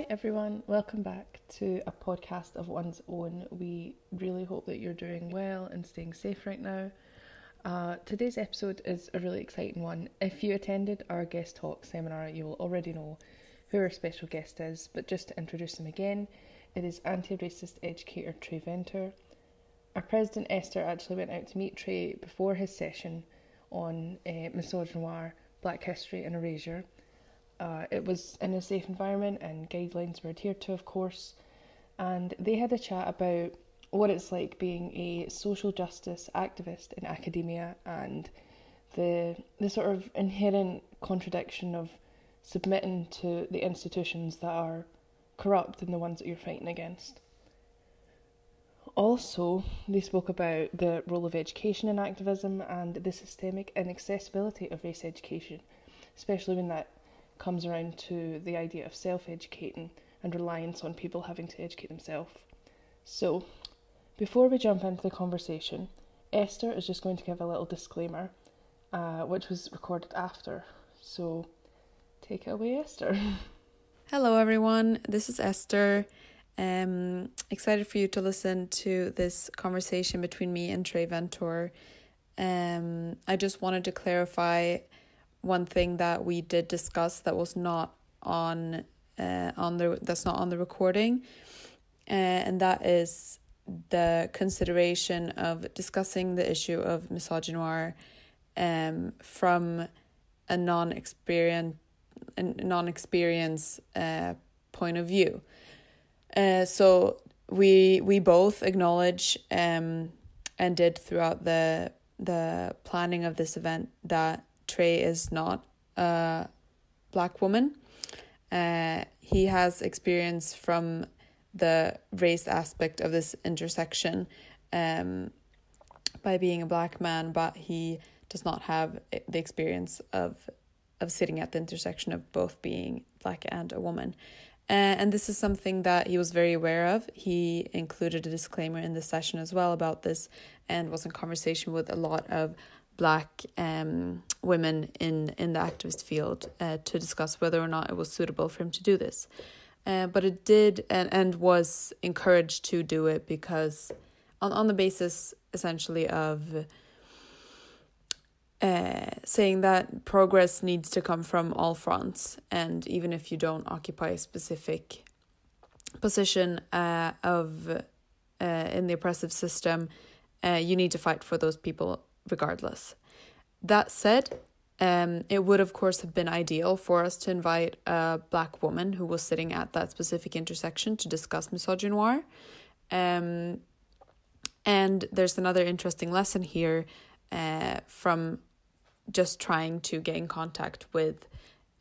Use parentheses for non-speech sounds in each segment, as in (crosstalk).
Hi, everyone. Welcome back to a podcast of one's own. We really hope that you're doing well and staying safe right now. Uh, today's episode is a really exciting one. If you attended our guest talk seminar, you will already know who our special guest is, but just to introduce him again, it is anti racist educator Tré Ventour. Our president Ester actually went out to meet Tré before his session on uh, misogynoir, black history, and erasure uh, it was in a safe environment and guidelines were adhered to, of course. And they had a chat about what it's like being a social justice activist in academia and the the sort of inherent contradiction of submitting to the institutions that are corrupt and the ones that you're fighting against. Also, they spoke about the role of education in activism and the systemic inaccessibility of race education, especially when that comes around to the idea of self educating and reliance on people having to educate themselves. So, before we jump into the conversation, Ester is just going to give a little disclaimer, uh, which was recorded after. So, take it away, Ester. (laughs) Hello, everyone. This is Ester. Um, excited for you to listen to this conversation between me and Tré Ventour. Um, I just wanted to clarify one thing that we did discuss that was not on uh, on the that's not on the recording, uh, and that is the consideration of discussing the issue of misogynoir um, from a non experience non experience uh, point of view. Uh, so we we both acknowledge um, and did throughout the the planning of this event that Tré is not a black woman. Uh, he has experience from the race aspect of this intersection um, by being a black man, but he does not have the experience of of sitting at the intersection of both being black and a woman. Uh, and this is something that he was very aware of. He included a disclaimer in the session as well about this and was in conversation with a lot of black um, women in, in the activist field uh, to discuss whether or not it was suitable for him to do this. Uh, but it did and, and was encouraged to do it because on, on the basis essentially of uh, saying that progress needs to come from all fronts and even if you don't occupy a specific position uh, of uh, in the oppressive system uh, you need to fight for those people regardless. That said, um, it would of course have been ideal for us to invite a black woman who was sitting at that specific intersection to discuss misogynoir. Um, and there's another interesting lesson here uh, from just trying to get in contact with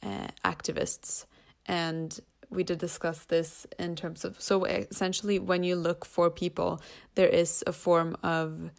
uh, activists. And we did discuss this in terms of so essentially, when you look for people, there is a form of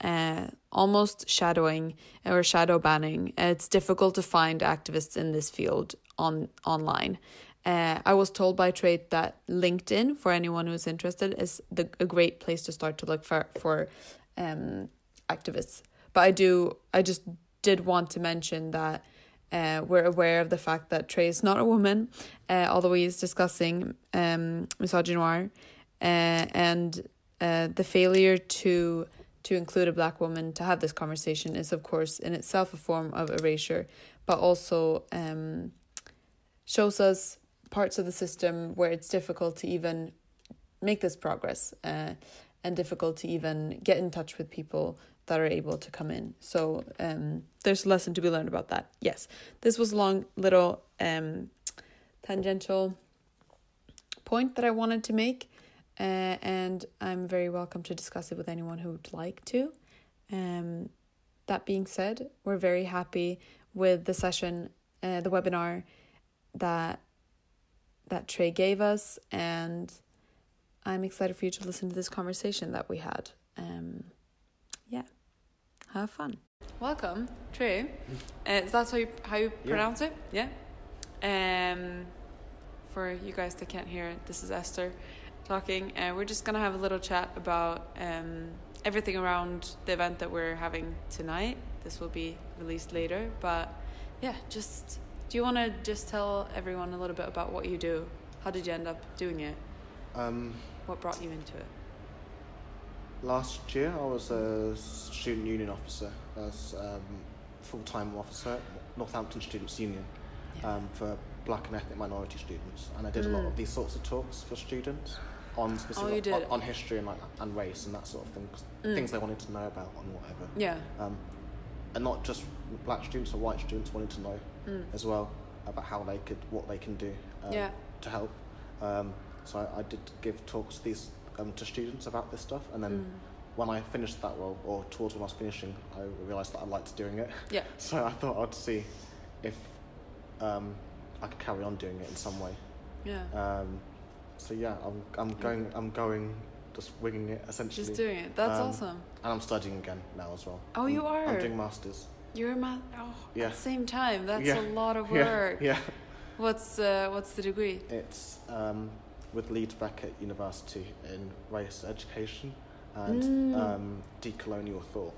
uh, almost shadowing or shadow banning. It's difficult to find activists in this field on online. Uh, I was told by Tré that LinkedIn, for anyone who's interested, is the a great place to start to look for for um, activists. But I do, I just did want to mention that uh, we're aware of the fact that Tré is not a woman, uh, although he is discussing um, misogynoir, uh, and uh, the failure to to include a black woman to have this conversation is of course in itself a form of erasure but also um, shows us parts of the system where it's difficult to even make this progress uh, and difficult to even get in touch with people that are able to come in. So um, there's a lesson to be learned about that. Yes this was a long little um, tangential point that i wanted to make uh, and I'm very welcome to discuss it with anyone who would like to. Um, that being said, we're very happy with the session, uh, the webinar that that Tré gave us, and I'm excited for you to listen to this conversation that we had. Um, yeah, have fun. Welcome, Tré. Uh, is that how you how you pronounce yeah. it? Yeah. Um, for you guys that can't hear it, this is Ester talking. Uh, we're just gonna have a little chat about um, everything around the event that we're having tonight. This will be released later, but yeah, just do you want to just tell everyone a little bit about what you do? How did you end up doing it? Um, What brought you into it? last year, I was a student union officer, as um, full-time officer at Northampton Students' Union um, for black and ethnic minority students, and I did a lot Mm. of these sorts of talks for students on specific Oh, you did? on, on history and like and race and that sort of thing, Mm. things they wanted to know about and whatever. Yeah. Um, and not just black students or white students wanted to know Mm. as well about how they could what they can do um, Yeah. to help. Um, so I, I did give talks to these um, to students about this stuff, and then Mm. when I finished that role, or towards when I was finishing, I realised that I liked doing it. Yeah. (laughs) So I thought I'd see if um, I could carry on doing it in some way. Yeah. Um, so yeah, I'm I'm going I'm going just winging it essentially. Just doing it. That's Um, awesome. and I'm studying again now as well. Oh, I'm- you are? I'm doing masters. You're a math. Oh, Yeah. at the same time. That's Yeah. a lot of work. Yeah, What's uh, what's the degree? it's um, with Leeds Beckett University in race education and Mm. um, decolonial thought.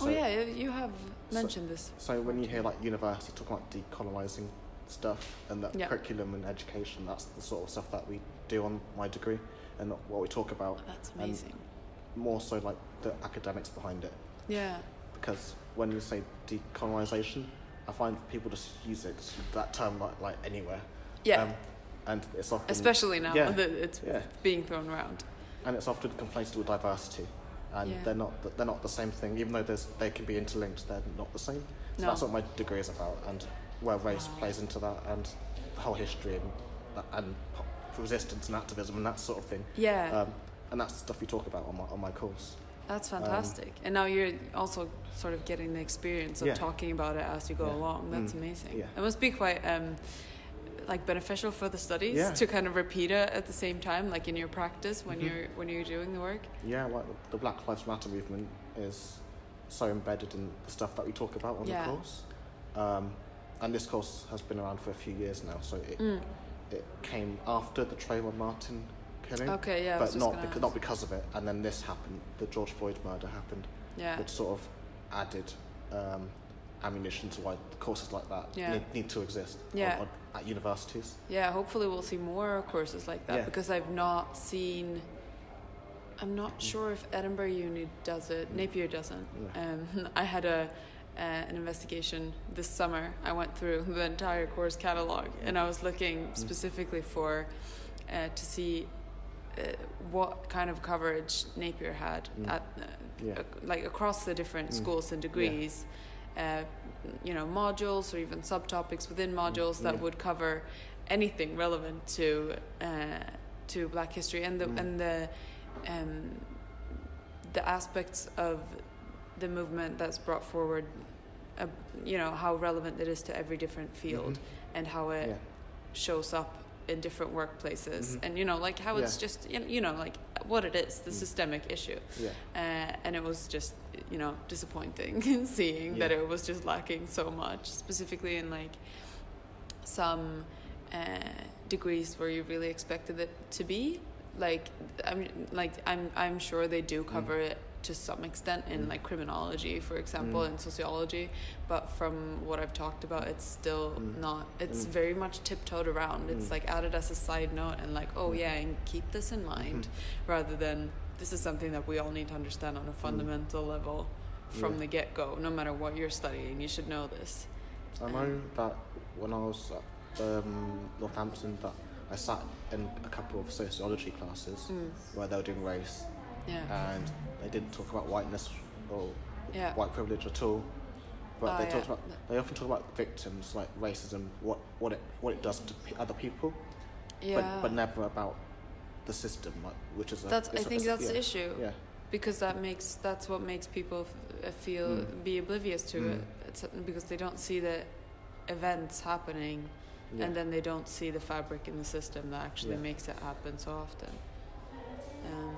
oh yeah, you- you have mentioned this. So when you hear like university talking about decolonising stuff and that Yeah. curriculum and education, that's the sort of stuff that we do on my degree and what we talk about. That's and amazing. More so like the academics behind it, Yeah. because when you say decolonisation, I find people just use it that term like like anywhere. Yeah. Um, and it's often Especially now Yeah. that it's Yeah. being thrown around. and it's often conflated with diversity, and Yeah. they're not they're not the same thing. Even though there's they can be interlinked, they're not the same. So No. that's what my degree is about, and where race plays into that, and the whole history and and resistance and activism and that sort of thing. Yeah. Um, and that's the stuff we talk about on my on my course. That's um, fantastic. and now you're also sort of getting the experience of Yeah. talking about it as you go Yeah. along. That's Mm. amazing. Yeah. It must be quite um, like beneficial for the studies Yeah. to kind of repeat it at the same time, like in your practice when Mhm. you're when you're doing the work. Yeah, like the Black Lives Matter movement is so embedded in the stuff that we talk about on the course. Um, and this course has been around for a few years now, so it, Mm. it came after the Trayvon Martin killing. Okay, yeah. But not because, ask. not because of it. And then this happened, the George Floyd murder happened, Yeah. which sort of added um, ammunition to why courses like that Yeah. need, need to exist Yeah. on- at universities. Yeah, hopefully we'll see more courses like that Yeah. because I've not seen. I'm not Mm. sure if Edinburgh Uni does it. Napier doesn't. Um, (laughs) I had a uh, an investigation this summer. I went through the entire course catalog and I was looking Mm. specifically for uh, to see uh, what kind of coverage Napier had Mm. at uh, Yeah. ac- like across the different Mm. schools and degrees. Uh, you know, modules or even subtopics within modules that Mm. Yeah. would cover anything relevant to uh, to Black history and the Mm. and the um, the aspects of the movement that's brought forward. Uh, you know how relevant it is to every different field Mhm. and how it Yeah. shows up in different workplaces Mhm. and you know like how it's just you know like what it is the Mm. systemic issue Yeah. uh, and it was just you know disappointing (laughs) seeing that it was just lacking so much specifically in like some uh, degrees where you really expected it to be like i'm like i'm i'm sure they do cover it to some extent in like criminology for example Mm. and sociology but from what i've talked about it's still Mm. not it's Mm. very much tiptoed around it's like added as a side note and like oh yeah and keep this in mind Mhm. rather than this is something that we all need to understand on a fundamental level from. Yeah. the get go. No matter what you're studying, you should know this. I know that when I was at um, Northampton, that I sat in a couple of sociology classes Mm. where they were doing race, Yeah. and they didn't talk about whiteness or Yeah. white privilege at all. But they yeah. talked about they often talk about victims like racism, what what it what it does to pe- other people, Yeah. but but never about the system, like, which is a, that's. I think a- that's the issue Yeah, because that makes that's what makes people f- uh, feel Mm. be oblivious to Mm. it. It's because they don't see the events happening, and then they don't see the fabric in the system that actually makes it happen so often. Um,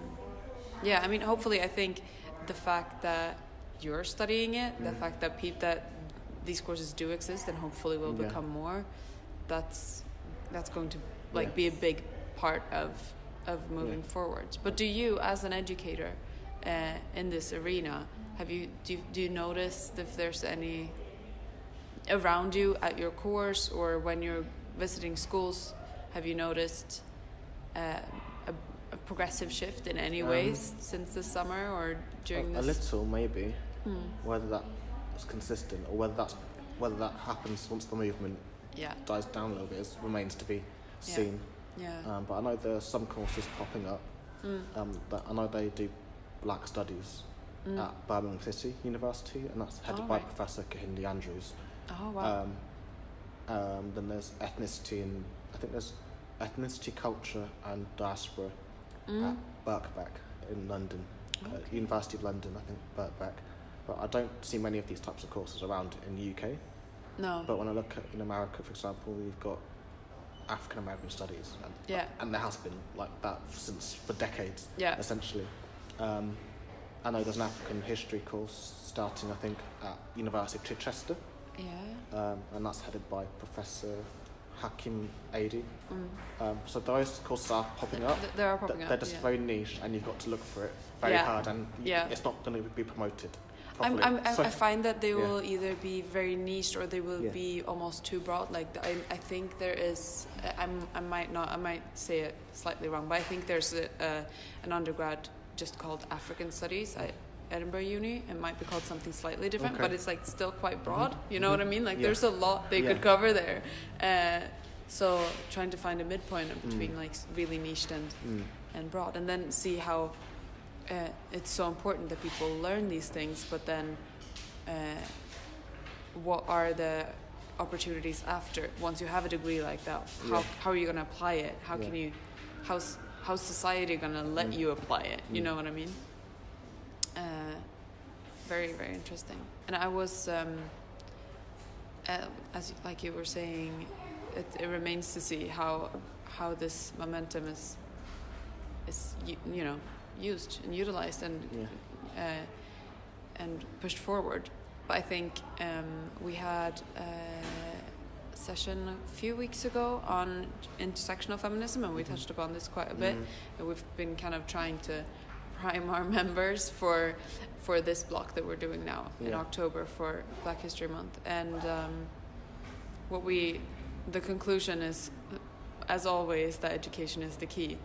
yeah, I mean, hopefully, I think the fact that you're studying it, the Mm. fact that that these courses do exist, and hopefully will Yeah. become more, that's that's going to like Yeah. be a big part of of moving forwards. But do you, as an educator uh, in this arena, have you do you, do you notice if there's any around you at your course or when you're visiting schools have you noticed uh, progressive shift in any Um, ways since the summer or during a, a little maybe. Hmm. Whether that is consistent or whether that's whether that happens once the movement Yeah, dies down a little bit is, remains to be seen. yeah. Um, but I know there are some courses popping up. Mm, Um, that I know they do black studies mm. at Birmingham City University, and that's headed Oh, by right. Professor Kehinde Andrews. Oh wow. Um, um, then there's ethnicity and I think there's ethnicity, culture, and diaspora Mm. at Birkbeck in London, uh, University of London, I think Birkbeck. But I don't see many of these types of courses around in the UK. No. But when I look at in America, for example, we've got African American studies, and, Yeah. and there has been like that since for decades, Yeah. essentially. Um, I know there's an African history course starting, I think, at University of Chichester, Yeah. um, and that's headed by Professor Hakim Adi. Mm. Um, so those courses are popping up. Th- They are Th- popping They're up. just yeah. very niche, and you've got to look for it very Yeah. hard, and Yeah. it's not going to be promoted. I'm, I'm, So- I find that they will either be very niche or they will be almost too broad. Like I, I think there is. I'm, I might not. I might say it slightly wrong, but I think there's a, a an undergrad just called African Studies at Edinburgh Uni. It might be called something slightly different, Okay. but it's like still quite broad. Mhm. You know what I mean? Like Yeah. there's a lot they Yeah. could cover there. Uh, so trying to find a midpoint Mm. between like really niched and Mm. and broad, and then see how uh, it's so important that people learn these things, but then uh, what are the opportunities after once you have a degree like that? How Yeah. how are you going to apply it? How can you how's how's society going to let Mm. you apply it? You Mm. know what I mean? Very very interesting. And I was um, uh, as like you were saying, it, it remains to see how how this momentum is is you, you know used and utilized and Yeah. uh, and pushed forward. But I think um, we had a session a few weeks ago on intersectional feminism, and we Mhm. touched upon this quite a bit. Mm. And we've been kind of trying to prime our members for for this block that we're doing now in October for Black History Month. And um, what we, the conclusion is, as always, that education is the key.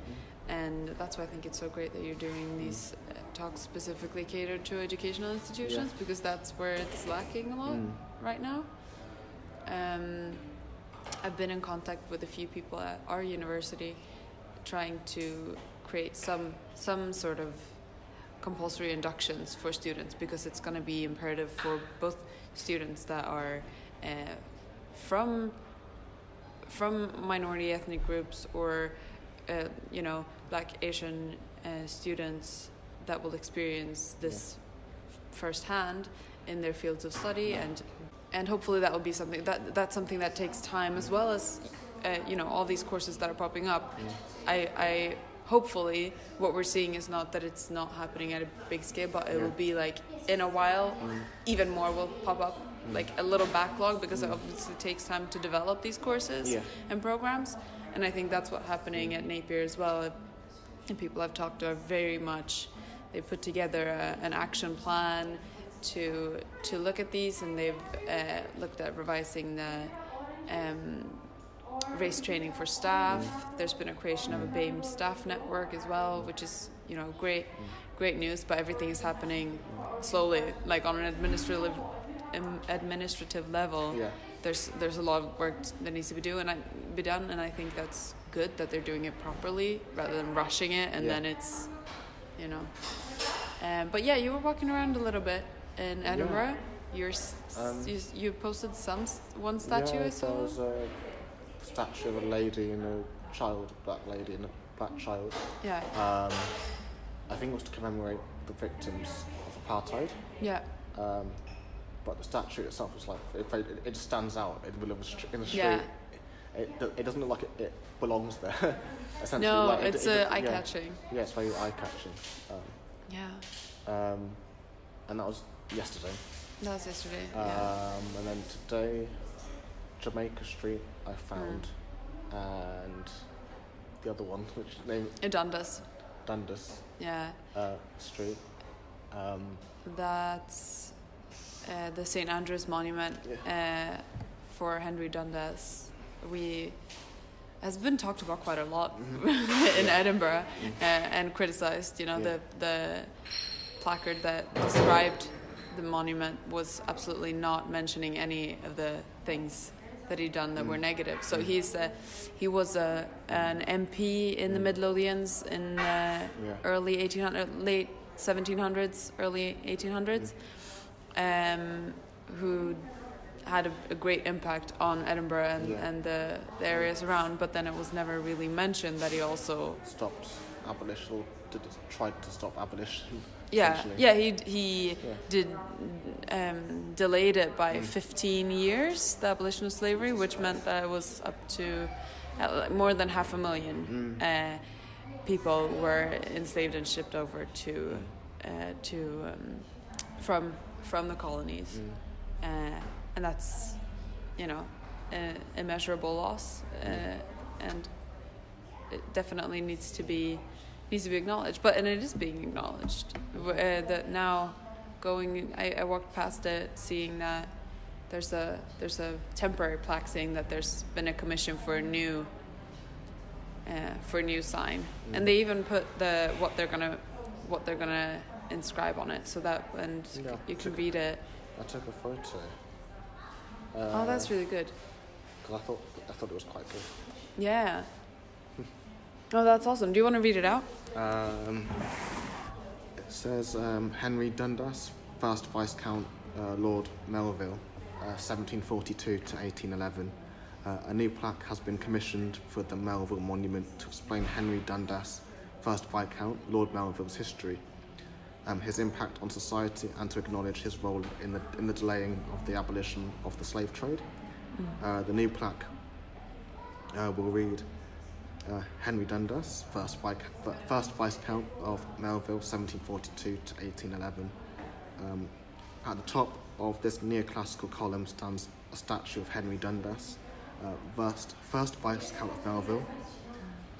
And that's why I think it's so great that you're doing these uh, talks specifically catered to educational institutions because that's where it's lacking a lot Mm. right now. Um, I've been in contact with a few people at our university trying to create some some sort of compulsory inductions for students because it's going to be imperative for both students that are uh, from from minority ethnic groups or uh, you know black asian uh, students that will experience this firsthand in their fields of study and and hopefully that will be something that that's something that takes time as well as uh, you know all these courses that are popping up Mm. I, I hopefully what we're seeing is not that it's not happening at a big scale but it Yeah. will be like in a while Mm. even more will pop up Mm. like a little backlog because it Mm. obviously takes time to develop these courses Yeah. and programs and i think that's what's happening at napier as well and people i've talked to are very much they put together a, an action plan to to look at these and they've uh, looked at revising the race training for staff there's been a creation of a BAME staff network as well which is you know great great news but everything is happening slowly like on an administrative um, administrative level Yeah. there's there's a lot of work that needs to be done and I, be done and I think that's good that they're doing it properly rather than rushing it and Yeah. then it's you know um, but yeah you were walking around a little bit in Edinburgh. Yeah. You're Um, you, you posted some one statue yeah, I saw was a statue of a lady and a child, a black lady and a black child. yeah Um, I think it was to commemorate the victims of apartheid. yeah Um, but the statue itself is like it, it, it stands out in the middle of str- in the street. Yeah. It, it, doesn't look like it, it belongs there. (laughs) Essentially, no like, it- it's it- uh, eye yeah. catching Yeah, it's very eye catching. Um, yeah um, and that was yesterday. that was yesterday Um, yeah and then today, Jamaica Street I found, Mm. and the other one, which name Dundas Dundas yeah uh, Street. Um, that's uh, the St Andrew's Monument uh, for Henry Dundas. We has been talked about quite a lot (laughs) in Edinburgh uh, and criticized. You know, Yeah. the the placard that described the monument was absolutely not mentioning any of the things that he'd done that were negative. So he's uh, he was a an MP in the Midlothians in uh, early 1800 late 1700s, early 1800s, um, who had a, a great impact on Edinburgh and, Yeah. and the, the areas around. But then it was never really mentioned that he also Stopped abolition did, tried to stop abolition. Yeah yeah he he Yeah. did um, delayed it by Mm. 15 years the abolition of slavery which meant that it was up to uh, more than half a million Mm. uh, people were enslaved and shipped over to uh, to um, from from the colonies Mm. uh, and that's you know immeasurable loss uh, and it definitely needs to be needs to be acknowledged but and it is being acknowledged uh, that now going I, I walked past it seeing that there's a there's a temporary plaque saying that there's been a commission for a new uh, for a new sign and they even put the what they're gonna what they're gonna inscribe on it so that and Yeah. you can read it I took a photo. oh that's really good Because I thought I thought it was quite good. Yeah. Oh, that's awesome. Do you want to read it out? Um, it says um, Henry Dundas, first Viscount uh, Lord Melville, uh, 1742 to 1811. Uh, a new plaque has been commissioned for the Melville Monument to explain Henry Dundas, first Viscount Lord Melville's history, um, his impact on society, and to acknowledge his role in the in the delaying of the abolition of the slave trade. Uh, the new plaque uh, will read uh, Henry Dundas, first, first Viscount of Melville, 1742 to 1811. Um, at the top of this neoclassical column stands a statue of Henry Dundas, uh, first, first Viscount of Melville,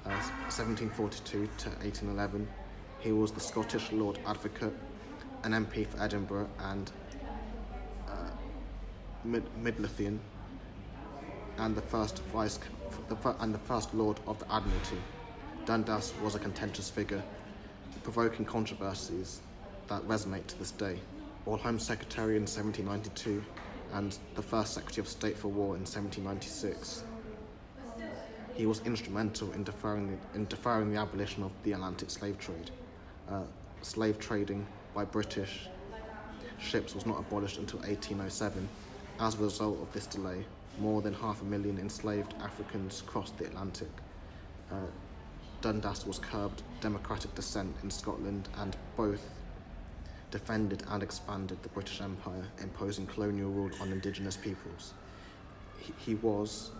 uh, 1742 to 1811. He was the Scottish Lord Advocate, an MP for Edinburgh and uh, Mid- Midlothian, and the first vice the, and the first Lord of the Admiralty. Dundas was a contentious figure, provoking controversies that resonate to this day. All Home Secretary in 1792 and the first Secretary of State for War in 1796. He was instrumental in deferring the, in deferring the abolition of the Atlantic slave trade. Uh, slave trading by British ships was not abolished until 1807. As a result of this delay, more than half a million enslaved Africans crossed the Atlantic. Uh, Dundas was curbed democratic dissent in Scotland and both defended and expanded the British Empire, imposing colonial rule on indigenous peoples. He, he was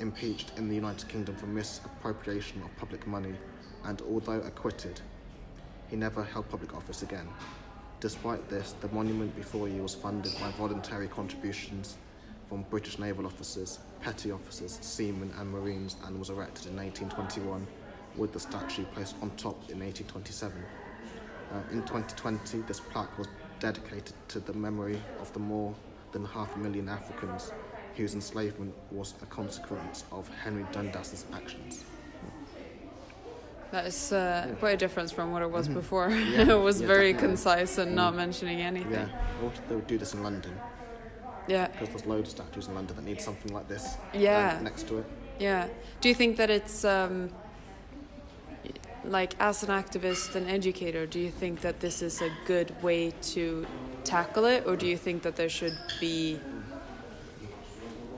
impeached in the United Kingdom for misappropriation of public money, and although acquitted, he never held public office again. Despite this, the monument before you was funded by voluntary contributions from British naval officers, petty officers, seamen, and marines, and was erected in 1921 with the statue placed on top in 1827. Uh, in 2020, this plaque was dedicated to the memory of the more than half a million Africans whose enslavement was a consequence of Henry Dundas's actions. That is uh, quite a difference from what it was before. (laughs) Yeah, it was yeah, very definitely. concise and not mentioning anything. Yeah, or they would do this in London Yeah. because there's loads of statues in London that need something like this uh, Yeah. next to it. Yeah. Do you think that it's um, like as an activist and educator, do you think that this is a good way to tackle it, or do you think that there should be?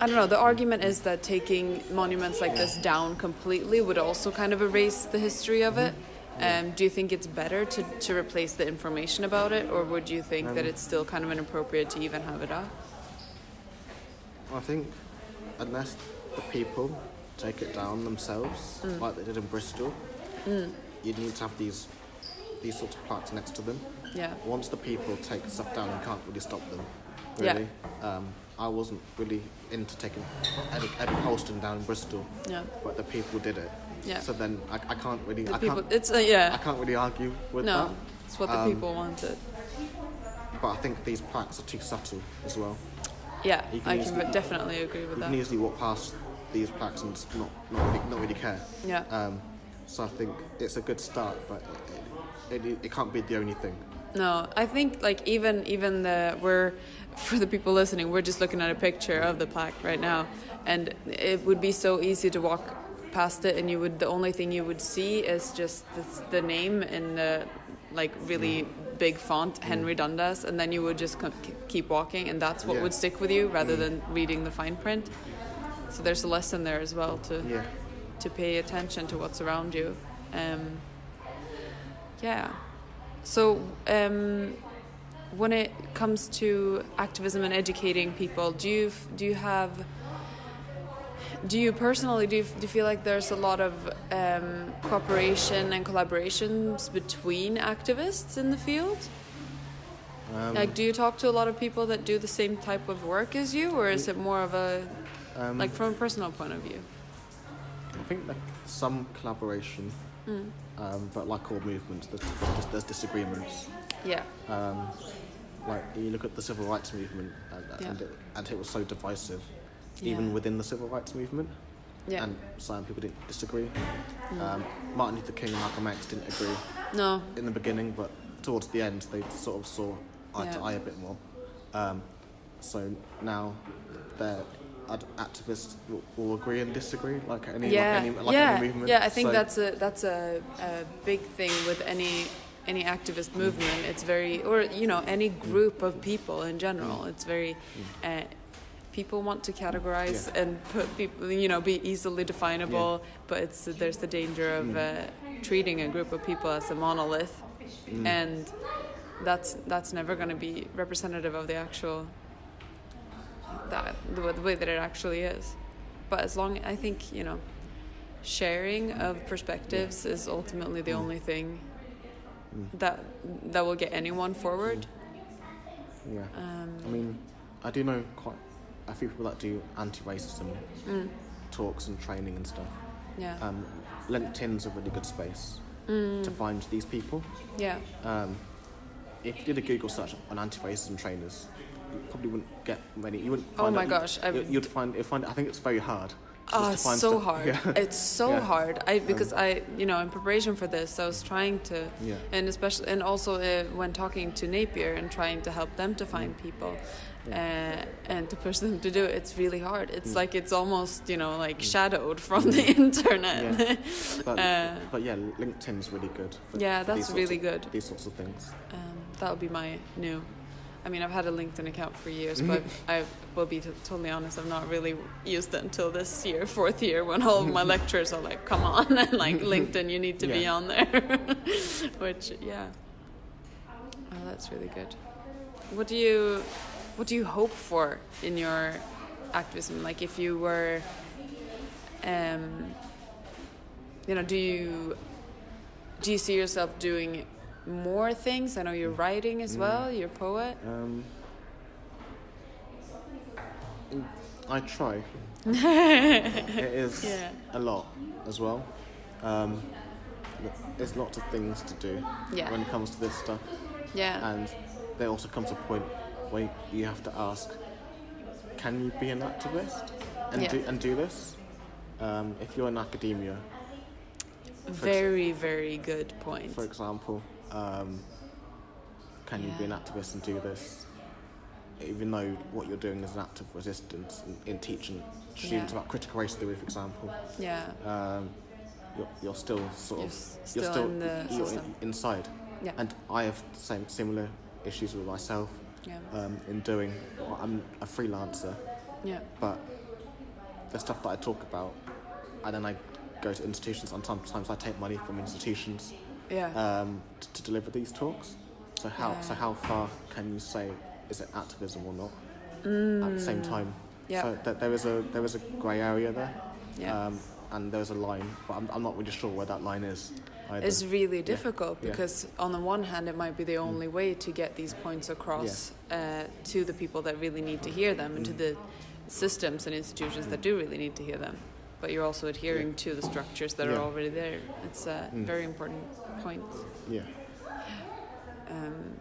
I don't know. The argument is that taking monuments like this down completely would also kind of erase the history of it. Um, do you think it's better to, to replace the information about it, or would you think that Um, it's still kind of inappropriate to even have it up? I think unless the people take it down themselves, Mm. like they did in Bristol, you need to have these these sorts of plaques next to them. Yeah. Once the people take stuff down, you can't really stop them. Yeah. Um, I wasn't really into taking Eddie, Eddie Colston down in Bristol, Yeah. but the people did it. Yeah. So then I, I can't really The I people. can't It's uh, I can't really argue with No, that. it's what the Um, people wanted. But I think these plaques are too subtle as well. Yeah, can I can definitely agree with You that. can easily walk past these plaques and not not really, not really care. Yeah. Um, so I think it's a good start, but it, it, it can't be the only thing. No, I think like even even the we're (laughs) for the people listening, we're just looking at a picture of the plaque right now, and it would be so easy to walk past it, and you would the only thing you would see is just the, the name in the like really big font, Henry Dundas, and then you would just keep walking, and that's what Yeah. would stick with you rather than reading the fine print. So there's a lesson there as well to Yeah. to pay attention to what's around you. Um, yeah. So um, when it comes to activism and educating people, do you do you have do you personally do you, do you feel like there's a lot of um, cooperation and collaborations between activists in the field? Um, like, do you talk to a lot of people that do the same type of work as you, or is it more of a um, like from a personal point of view? I think like some collaboration, Mm. um, but like all movements, there's, there's, disagreements. Yeah. Um, like you look at the civil rights movement, and, Yeah. and, it, and it was so divisive, even Yeah. within the civil rights movement. Yeah. And some people didn't disagree. Mm. Um, Martin Luther King and Malcolm X didn't agree No. in the beginning, but towards the end they sort of saw eye to eye a bit more. Um, so now the ad- activists will, will agree and disagree, like any, yeah, like any, like yeah, any movement. yeah. I think So- that's a that's a, a big thing with any any activist movement. It's very, or you know, any group of people in general. It's very. Uh, People want to categorize Yeah. and put people, you know, be easily definable, but it's there's the danger of Mm. uh, treating a group of people as a monolith, Mm. and that's that's never going to be representative of the actual that the, way- the way that it actually is. But as long I think you know, sharing of perspectives is ultimately the Mm. only thing Mm. that that will get anyone forward. Yeah. Um, I mean, I do know quite a few people that do anti-racism mm, talks and training and stuff. yeah, Um, LinkedIn's a really good space mm, to find these people. yeah, Um, if you did a Google search on anti-racism trainers, you probably wouldn't get many. You wouldn't. Oh my it- gosh, I've- you- You'd find. You'd find. I think it's very hard. Oh, it's so stuff- hard. (laughs) Yeah. It's so Yeah. hard. I because I you know in preparation for this I was trying to yeah. and especially and also uh, when talking to Napier and trying to help them to find people uh, and to push them to do it, it's really hard. It's Mm. like it's almost you know like Mm. shadowed from the (laughs) internet. Yeah. But, Uh, but yeah, LinkedIn's really good. For, yeah, for that's really of, good. These sorts of things. Um, that would be my new. I mean, I've had a LinkedIn account for years, but (laughs) I will be t- totally honest. I've not really used it until this year, fourth year, when all of my (laughs) lecturers are like, "Come on, like LinkedIn, you need to be on there." Which, yeah, oh, that's really good. What do you, what do you hope for in your activism? Like, if you were, um, you know, do you do you see yourself doing more things? I know you're writing as Mm. well. You're a poet. Um, I try. (laughs) it is Yeah. a lot as well. Um, there's lots of things to do Yeah. when it comes to this stuff, Yeah. and there also comes a point where you have to ask, can you be an activist and Yeah. do and do this? Um, if you're in academia, Very, very good point. for example, um, can you be an activist and do this? Even though what you're doing is an act of resistance in, in teaching students Yeah. about critical race theory, for example, Yeah. um, you're, you're still sort You're of s- you're still in the you're in, inside. Yeah. And I have same similar issues with myself Yeah. um, in doing. well, I'm a freelancer, Yeah. but the stuff that I talk about, and then I go to institutions, and sometimes I take money from institutions Yeah. um, to, to deliver these talks. So how so how far can you say is it activism or not? At the same time, Mm. Yeah. so th- there is a there is a grey area there, Yeah. um, and there's a line, but I'm, I'm not really sure where that line is. Either. It's really difficult Yeah. because on the one hand it might be the only way to get these points across uh, to the people that really need to hear them and to Mm. the systems and institutions that do really need to hear them. But you're also adhering to the structures that are already there. It's a Mm. very important point. yeah. Um,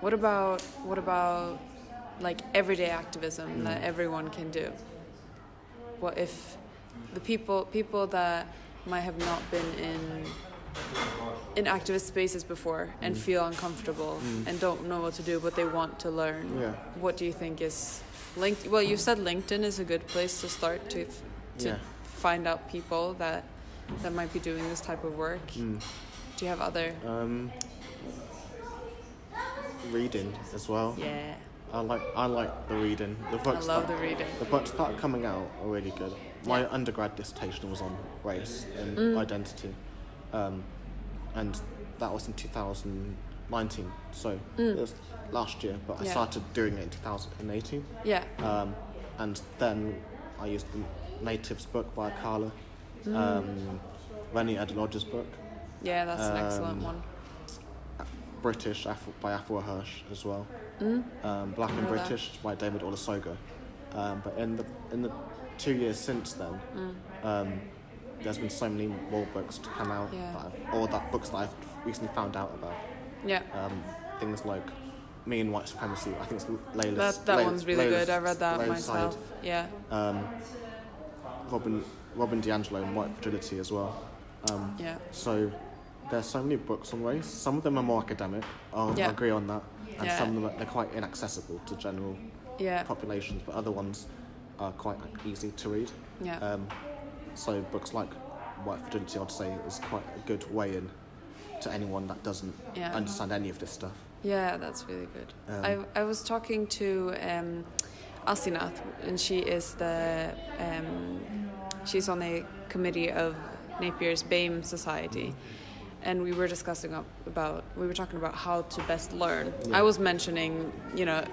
what about what about like everyday activism Mm. that everyone can do? what if the people people that might have not been in in activist spaces before and Mm. feel uncomfortable Mm. and don't know what to do but they want to learn Yeah. what do you think is linked well you said linkedin is a good place to start to f- to Yeah. find out people that that might be doing this type of work Mm. do you have other Um, reading as well. yeah I like I like the reading. The books i love that, the reading the books that are coming out are really good. My Yeah. undergrad dissertation was on race and Mm. identity, um, and that was in 2019. So Mm. it was last year, but I started doing it in 2018. yeah Um, and then I used the Natives book by Akala, Mm. um, Reni Eddo-Lodge's book, yeah that's an excellent um, one British by Afua Hirsch as well. mm? um, Black and Know that. British by David Olusoga. Um, but in the in the two years since then, Mm. um, there's been so many more books to come out, Yeah. that I've, or that books that I've recently found out about. yeah Um, things like Me and White Supremacy. I think it's Layla's. that that Layla's- one's really Layla's- good i read that Layla's myself Side. yeah Um, Robin Robin DiAngelo and White Fragility as well. Um, yeah so there's so many books on race. Some of them are more academic. I'll, Yeah. Agree on that. And Yeah. some of them are, they're quite inaccessible to general yeah populations, but other ones are quite easy to read. yeah Um, so books like White Fragility, I'd say, is quite a good way in to anyone that doesn't Yeah. understand any of this stuff. Yeah, that's really good. Um, I I was talking to um, Asinath, and she is the um, she's on the committee of Napier's BAME Society, and we were discussing about we were talking about how to best learn. Yeah. I was mentioning, you know.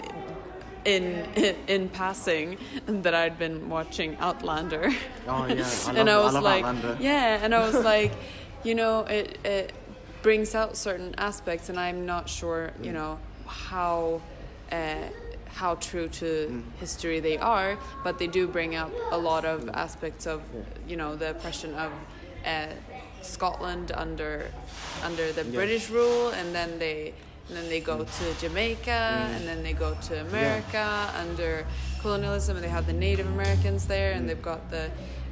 In, in (laughs) in passing, that I'd been watching Outlander, Oh yeah, (laughs) I and I was love like, Outlander. yeah, and I was (laughs) like, you know, it it brings out certain aspects, and I'm not sure, you Mm. know, how uh, how true to Mm. history they are, but they do bring up a lot of Mm. aspects of, you know, the oppression of uh, Scotland under under the. British rule, and then they and then they go to Jamaica, Mm. and then they go to America under colonialism, and they have the Native Americans there, and Mm. they've got the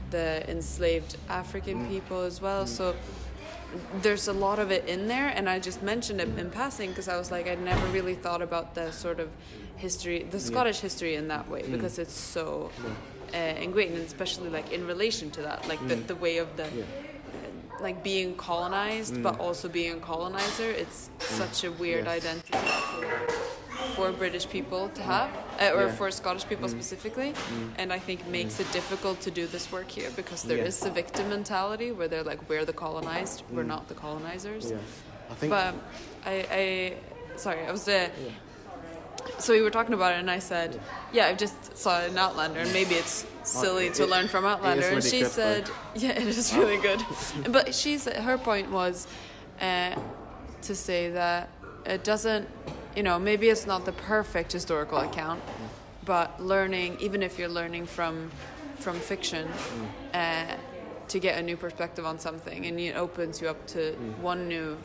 the enslaved African Mm. people as well. Mm. So there's a lot of it in there, and I just mentioned it in passing because I was like, I'd never really thought about the sort of history, the Scottish history in that way, Mm. because it's so Yeah. uh, ingrained, and especially like in relation to that, like the, Mm. the way of the Yeah. Like being colonized, but Mm. also being a colonizer. It's such a weird Yes. identity for British people to have, uh, or Yeah. for Scottish people Mm. specifically, Mm. and I think makes it difficult to do this work here because there is Yeah. a victim mentality where they're like, we're the colonized, we're Mm. not the colonizers. Yeah. I think. But I, I, sorry, I was uh. So we were talking about it, and I said, "Yeah, I just saw in Outlander, and maybe it's silly to learn from Outlander." and she said. (laughs) "Yeah, it is really good." (laughs) but she's her point was uh, to say that it doesn't, you know, maybe it's not the perfect historical account, but learning, even if you're learning from from fiction. Uh, to get a new perspective on something, and it opens you up to Mm. one new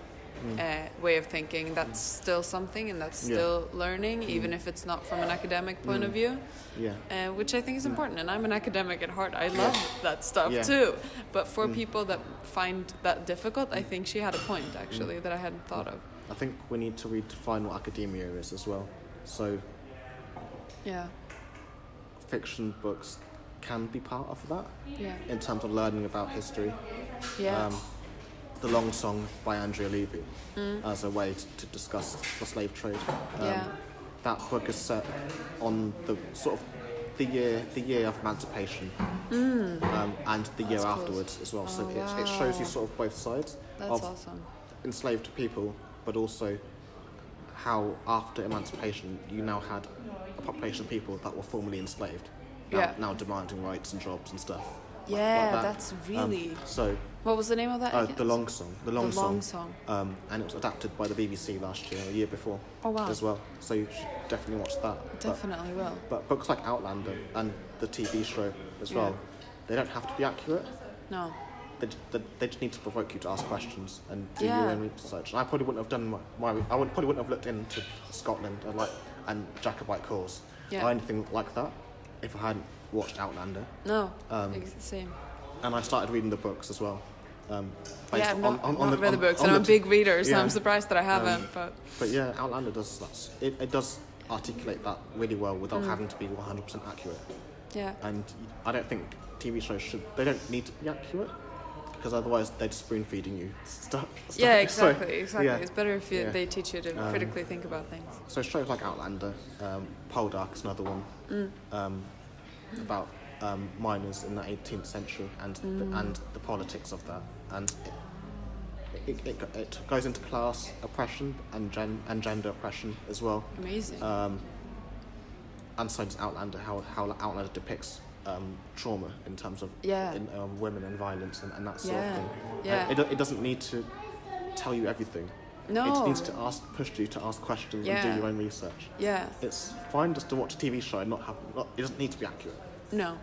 uh, way of thinking. That's still something, and that's Yeah. still learning, even if it's not from an academic point of Mm. view, Yeah. uh, which I think is important. And I'm an academic at heart. I love that stuff Yeah. too. But for Mm. people that find that difficult, I think she had a point actually that I hadn't thought of. I think we need to redefine what academia is as well. So Yeah, fiction books can be part of that yeah, in terms of learning about history. yeah, Um, the Long Song by Andrea Levy mm. as a way to, to discuss the slave trade. Um, Yeah. That book is set on the sort of the year the year of emancipation Mm. um, and the year cool. afterwards as well. so Oh, it, it shows you sort of both sides That's of awesome. enslaved people, but also how after emancipation you now had a population of people that were formerly enslaved, now, Yeah. now demanding rights and jobs and stuff. like- Yeah, like that. that's Um, really. so what was the name of that? uh, the long song, the long the song, long song. um, and it was adapted by the BBC last year, a year before Oh wow, as well. So you should definitely watch that. But, definitely will. but books like Outlander and the TV show as Yeah. well, they don't have to be accurate. No, They, they, they just need to provoke you to ask questions and do Yeah. your own research. And I probably wouldn't have done my, my I would, probably wouldn't have looked into Scotland and like and Jacobite cause yeah, or anything like that if I hadn't watched Outlander, No, Um, it's the same. and I started reading the books as well. Um, based Yeah, I've on- not, on- I've on not the- read the on- books, on and the I'm a big reader, so yeah. I'm surprised that I haven't. Um, but But yeah, Outlander does that. It, it does articulate that really well without Mm. having to be 100% accurate. yeah, And I don't think TV shows should. They don't need to be accurate because otherwise they're just spoon feeding you stuff. (laughs) stuff. yeah, So- exactly, exactly. yeah. It's better if you, Yeah. they teach you to Um, critically think about things. So shows like Outlander, um, Poldark is another one Mm. um, about um, miners in the 18th century and Mm. the, and the politics of that, and it, it, it, it goes into class oppression and gen, and gender oppression as well. Amazing. Um, and so does Outlander, how how Outlander depicts um, trauma in terms of Yeah. in, um, women and violence and, and that sort Yeah, of thing. yeah. It, it doesn't need to tell you everything. no. It needs to ask, push you to ask questions and do your own research. yeah. It's fine just to watch a TV show and not have. Not, it doesn't need to be accurate. No.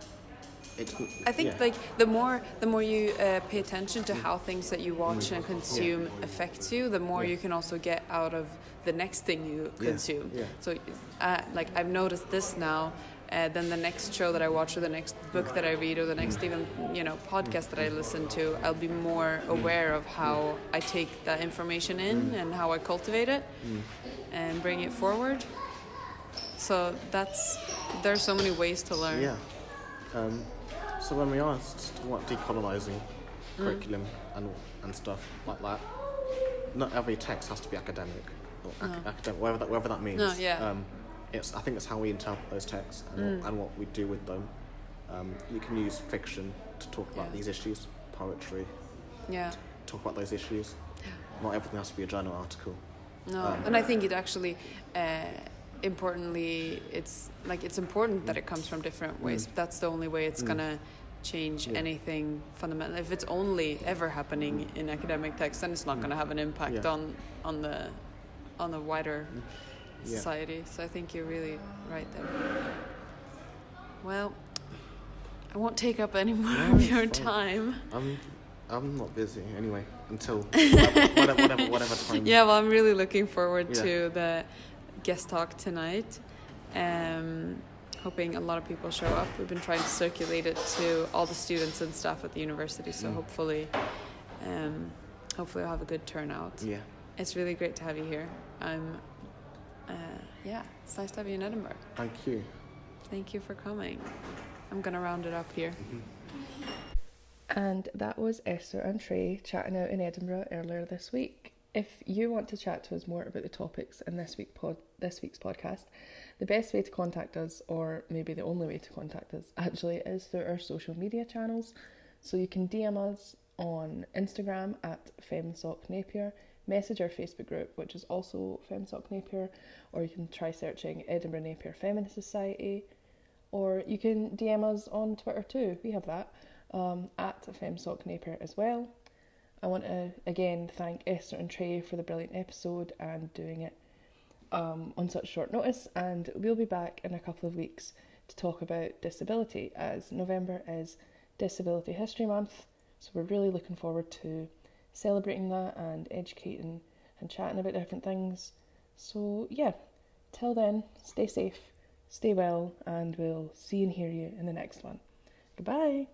It I think yeah. like the more the more you uh, pay attention to how things that you watch and consume affects you, the more Yeah. you can also get out of the next thing you consume. yeah. So, uh, like I've noticed this now. Uh, then the next show that I watch, or the next book that I read, or the next Mm. even you know podcast that I listen to, I'll be more aware of how I take that information in Mm. and how I cultivate it and bring it forward. So that's there's so many ways to learn. Yeah. Um, so when we asked what decolonizing Mm. curriculum and and stuff like that, not every text has to be academic or ac- No. academic, whatever that whatever that means. No, yeah. Um, it's I think it's how we interpret those texts and, Mm. what, and what we do with them. Um, you can use fiction to talk about Yeah. these issues, poetry, Yeah. talk about those issues. Not everything has to be a journal article. No, Um, and I think it actually, uh, importantly, it's like it's important that it comes from different ways. Mm. That's the only way it's Mm. gonna change Yeah. anything fundamental. If it's only ever happening in academic texts then it's not Mm. gonna have an impact Yeah. on on the on the wider Yeah. society. So I think you're really right there. Well, I won't take up any (laughs) more No, of your fine. time. I'm I'm not busy anyway until (laughs) whatever whatever, whatever time. Yeah, well, I'm really looking forward to the guest talk tonight. Um, hoping a lot of people show up. We've been trying to circulate it to all the students and staff at the university, so Mm. hopefully, um, hopefully, we'll have a good turnout. Yeah. It's really great to have you here. I'm, uh, yeah, it's nice to have you in Edinburgh. Thank you. Thank you for coming. I'm gonna round it up here. And that was Ester and Tré chatting out in Edinburgh earlier this week. If you want to chat to us more about the topics in this week pod this week's podcast, the best way to contact us, or maybe the only way to contact us, actually, is through our social media channels. So you can DM us on Instagram at FemSocNapier, message our Facebook group, which is also FemSoc Napier, or you can try searching Edinburgh Napier Feminist Society, or you can DM us on Twitter too. We have that um, at FemSoc Napier as well. I want to again thank Ester and Tré for the brilliant episode and doing it um, on such short notice. And we'll be back in a couple of weeks to talk about disability, as November is Disability History Month. So we're really looking forward to celebrating that and educating and chatting about different things. So, yeah, till then, stay safe, stay well, and we'll see and hear you in the next one. Goodbye.